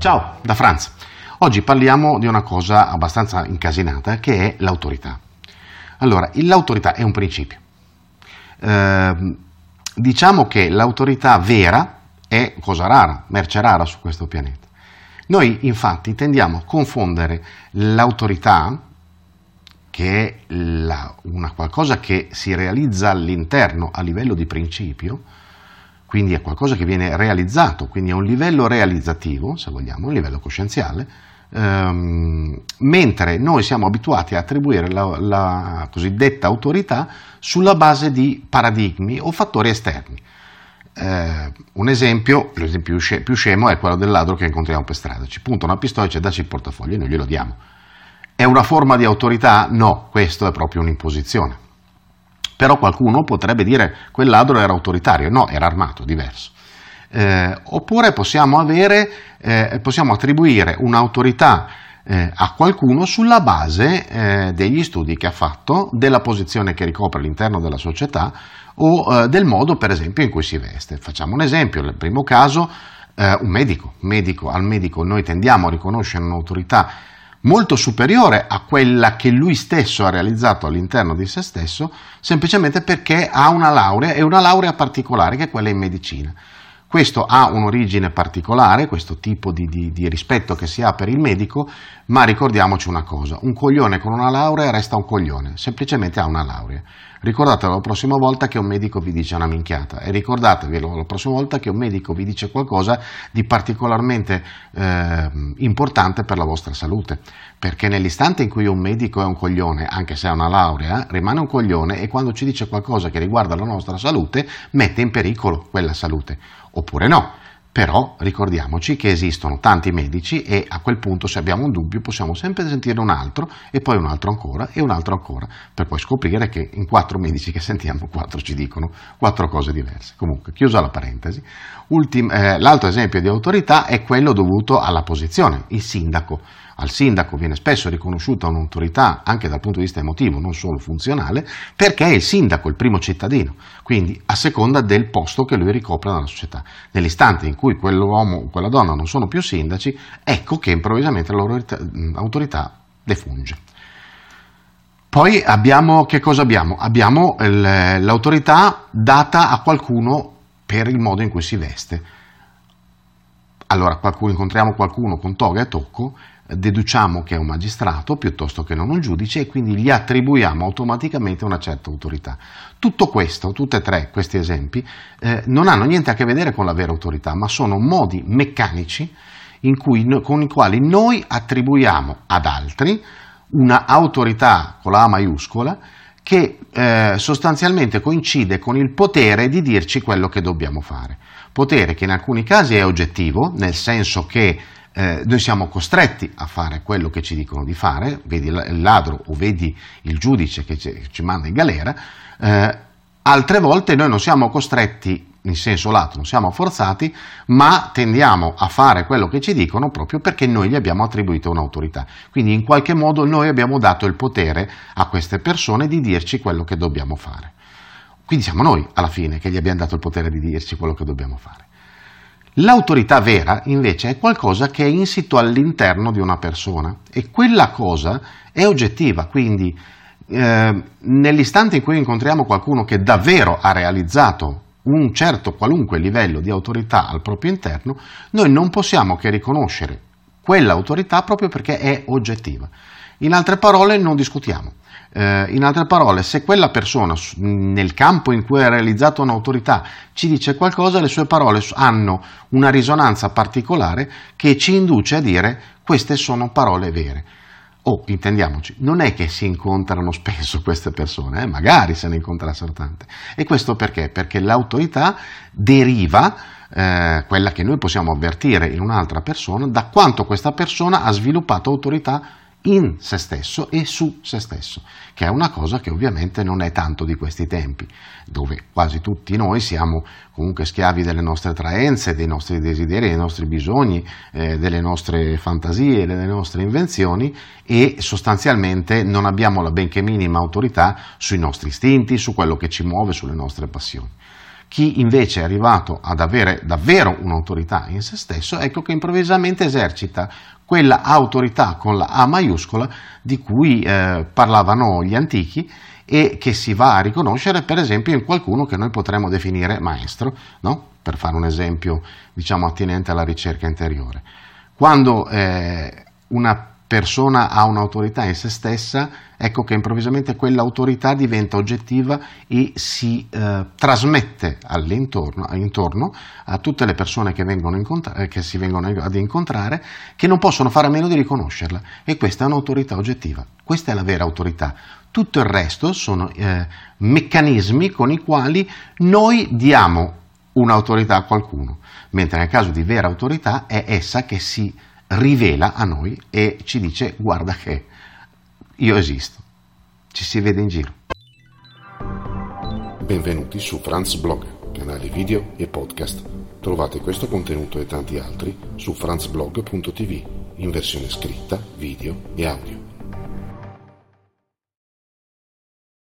Ciao, da Franz. Oggi parliamo di una cosa abbastanza incasinata che è l'autorità. Allora, l'autorità è un principio. Eh, diciamo che l'autorità vera è cosa rara, merce rara su questo pianeta. Noi infatti tendiamo a confondere l'autorità, che è la, una qualcosa che si realizza all'interno a livello di principio, quindi è qualcosa che viene realizzato, quindi è un livello realizzativo, se vogliamo, un livello coscienziale, ehm, mentre noi siamo abituati a attribuire la, la cosiddetta autorità sulla base di paradigmi o fattori esterni. Eh, un esempio, l'esempio più scemo è quello del ladro che incontriamo per strada, ci punta una pistola e ci dacci il portafoglio e noi glielo diamo. È una forma di autorità? No, questo è proprio un'imposizione. Però qualcuno potrebbe dire quel ladro era autoritario, no, era armato, diverso. Eh, oppure possiamo, avere, eh, possiamo attribuire un'autorità eh, a qualcuno sulla base eh, degli studi che ha fatto, della posizione che ricopre all'interno della società o eh, del modo per esempio in cui si veste. Facciamo un esempio, nel primo caso eh, un medico. medico. Al medico noi tendiamo a riconoscere un'autorità molto superiore a quella che lui stesso ha realizzato all'interno di se stesso, semplicemente perché ha una laurea e una laurea particolare che è quella in medicina. Questo ha un'origine particolare, questo tipo di, di, di, rispetto che si ha per il medico, ma ricordiamoci una cosa, un coglione con una laurea resta un coglione, semplicemente ha una laurea. Ricordatelo la prossima volta che un medico vi dice una minchiata. E ricordatevi la prossima volta che un medico vi dice qualcosa di particolarmente eh, importante per la vostra salute, perché nell'istante in cui un medico è un coglione, anche se ha una laurea, rimane un coglione e quando ci dice qualcosa che riguarda la nostra salute mette in pericolo quella salute. Oppure no. Però ricordiamoci che esistono tanti medici e a quel punto se abbiamo un dubbio possiamo sempre sentire un altro e poi un altro ancora e un altro ancora per poi scoprire che in quattro medici che sentiamo quattro ci dicono quattro cose diverse. Comunque, chiusa la parentesi, ultim, eh, l'altro esempio di autorità è quello dovuto alla posizione, il sindaco al sindaco viene spesso riconosciuta un'autorità anche dal punto di vista emotivo, non solo funzionale, perché è il sindaco, il primo cittadino, quindi a seconda del posto che lui ricopre nella società. Nell'istante in cui quell'uomo o quella donna non sono più sindaci, ecco che improvvisamente la loro autorità defunge. Poi abbiamo, che cosa abbiamo? Abbiamo l'autorità data a qualcuno per il modo in cui si veste. Allora, qualcuno, incontriamo qualcuno con toga e tocco deduciamo che è un magistrato piuttosto che non un giudice e quindi gli attribuiamo automaticamente una certa autorità. Tutto questo, tutti e tre questi esempi, eh, non hanno niente a che vedere con la vera autorità, ma sono modi meccanici cui, con i quali noi attribuiamo ad altri una autorità con la A maiuscola che eh, sostanzialmente coincide con il potere di dirci quello che dobbiamo fare. Potere che in alcuni casi è oggettivo, nel senso che eh, noi siamo costretti a fare quello che ci dicono di fare, vedi il ladro o vedi il giudice che ci, ci manda in galera, eh, altre volte noi non siamo costretti in senso lato, non siamo forzati, ma tendiamo a fare quello che ci dicono proprio perché noi gli abbiamo attribuito un'autorità. Quindi in qualche modo noi abbiamo dato il potere a queste persone di dirci quello che dobbiamo fare. Quindi siamo noi alla fine che gli abbiamo dato il potere di dirci quello che dobbiamo fare. L'autorità vera invece è qualcosa che è insito all'interno di una persona e quella cosa è oggettiva, quindi eh, nell'istante in cui incontriamo qualcuno che davvero ha realizzato un certo qualunque livello di autorità al proprio interno, noi non possiamo che riconoscere quell'autorità proprio perché è oggettiva. In altre parole non discutiamo. Eh, in altre parole, se quella persona nel campo in cui è realizzata un'autorità ci dice qualcosa, le sue parole hanno una risonanza particolare che ci induce a dire queste sono parole vere. Oh, intendiamoci, non è che si incontrano spesso queste persone, eh? magari se ne incontrassero tante. E questo perché? Perché l'autorità deriva, eh, quella che noi possiamo avvertire in un'altra persona, da quanto questa persona ha sviluppato autorità in se stesso e su se stesso, che è una cosa che ovviamente non è tanto di questi tempi, dove quasi tutti noi siamo comunque schiavi delle nostre traenze, dei nostri desideri, dei nostri bisogni, eh, delle nostre fantasie, delle nostre invenzioni e sostanzialmente non abbiamo la benché minima autorità sui nostri istinti, su quello che ci muove, sulle nostre passioni. Chi invece è arrivato ad avere davvero un'autorità in se stesso, ecco che improvvisamente esercita quella autorità con la A maiuscola di cui eh, parlavano gli antichi e che si va a riconoscere per esempio in qualcuno che noi potremmo definire maestro, no? per fare un esempio diciamo attinente alla ricerca interiore. Quando eh, una persona ha un'autorità in se stessa, ecco che improvvisamente quell'autorità diventa oggettiva e si eh, trasmette all'intorno intorno a tutte le persone che, incontra- che, si vengono ad incontrare, che non possono fare a meno di riconoscerla. E questa è un'autorità oggettiva, questa è la vera autorità. Tutto il resto sono eh, meccanismi con i quali noi diamo un'autorità a qualcuno, mentre nel caso di vera autorità è essa che si rivela a noi e ci dice guarda che io esisto. Ci si vede in giro. Benvenuti su Franz Blog, canale video e podcast. Trovate questo contenuto e tanti altri su franzblog.tv in versione scritta, video e audio.